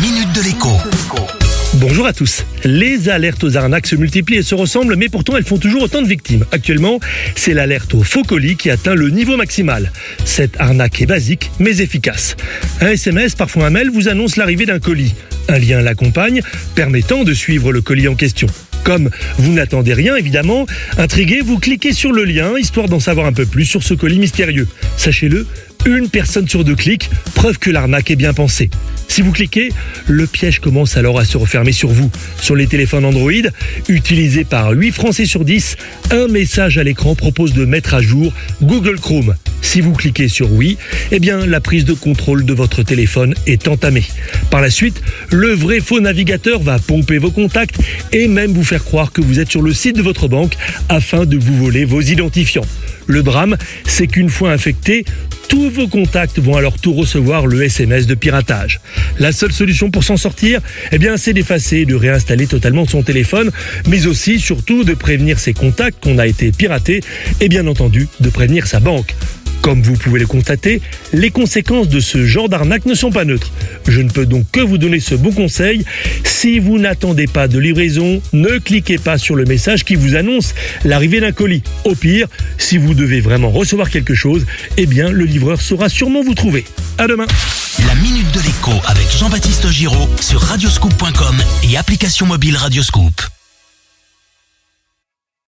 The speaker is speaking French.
minute de l'écho. Bonjour à tous. Les alertes aux arnaques se multiplient et se ressemblent, mais pourtant elles font toujours autant de victimes. Actuellement, c'est l'alerte au faux colis qui atteint le niveau maximal. Cette arnaque est basique, mais efficace. Un SMS, parfois un mail, vous annonce l'arrivée d'un colis. Un lien l'accompagne, permettant de suivre le colis en question. Comme vous n'attendez rien, évidemment, intrigué, vous cliquez sur le lien, histoire d'en savoir un peu plus sur ce colis mystérieux. Sachez-le, une personne sur deux clics, preuve que l'arnaque est bien pensée. Si vous cliquez, le piège commence alors à se refermer sur vous. Sur les téléphones Android, utilisés par 8 Français sur 10, un message à l'écran propose de mettre à jour Google Chrome. Si vous cliquez sur oui, eh bien la prise de contrôle de votre téléphone est entamée. Par la suite, le vrai faux navigateur va pomper vos contacts et même vous faire croire que vous êtes sur le site de votre banque afin de vous voler vos identifiants. Le drame, c'est qu'une fois infecté, tous vos contacts vont alors tout recevoir le SMS de piratage. La seule solution pour s'en sortir, eh bien, c'est d'effacer et de réinstaller totalement son téléphone, mais aussi, surtout, de prévenir ses contacts qu'on a été piratés et bien entendu, de prévenir sa banque. Comme vous pouvez le constater, les conséquences de ce genre d'arnaque ne sont pas neutres. Je ne peux donc que vous donner ce bon conseil. Si vous n'attendez pas de livraison, ne cliquez pas sur le message qui vous annonce l'arrivée d'un colis. Au pire, si vous devez vraiment recevoir quelque chose, eh bien le livreur saura sûrement vous trouver. À demain. La minute de l'écho avec Jean-Baptiste Giraud sur radioscoop.com et application mobile Radioscoop.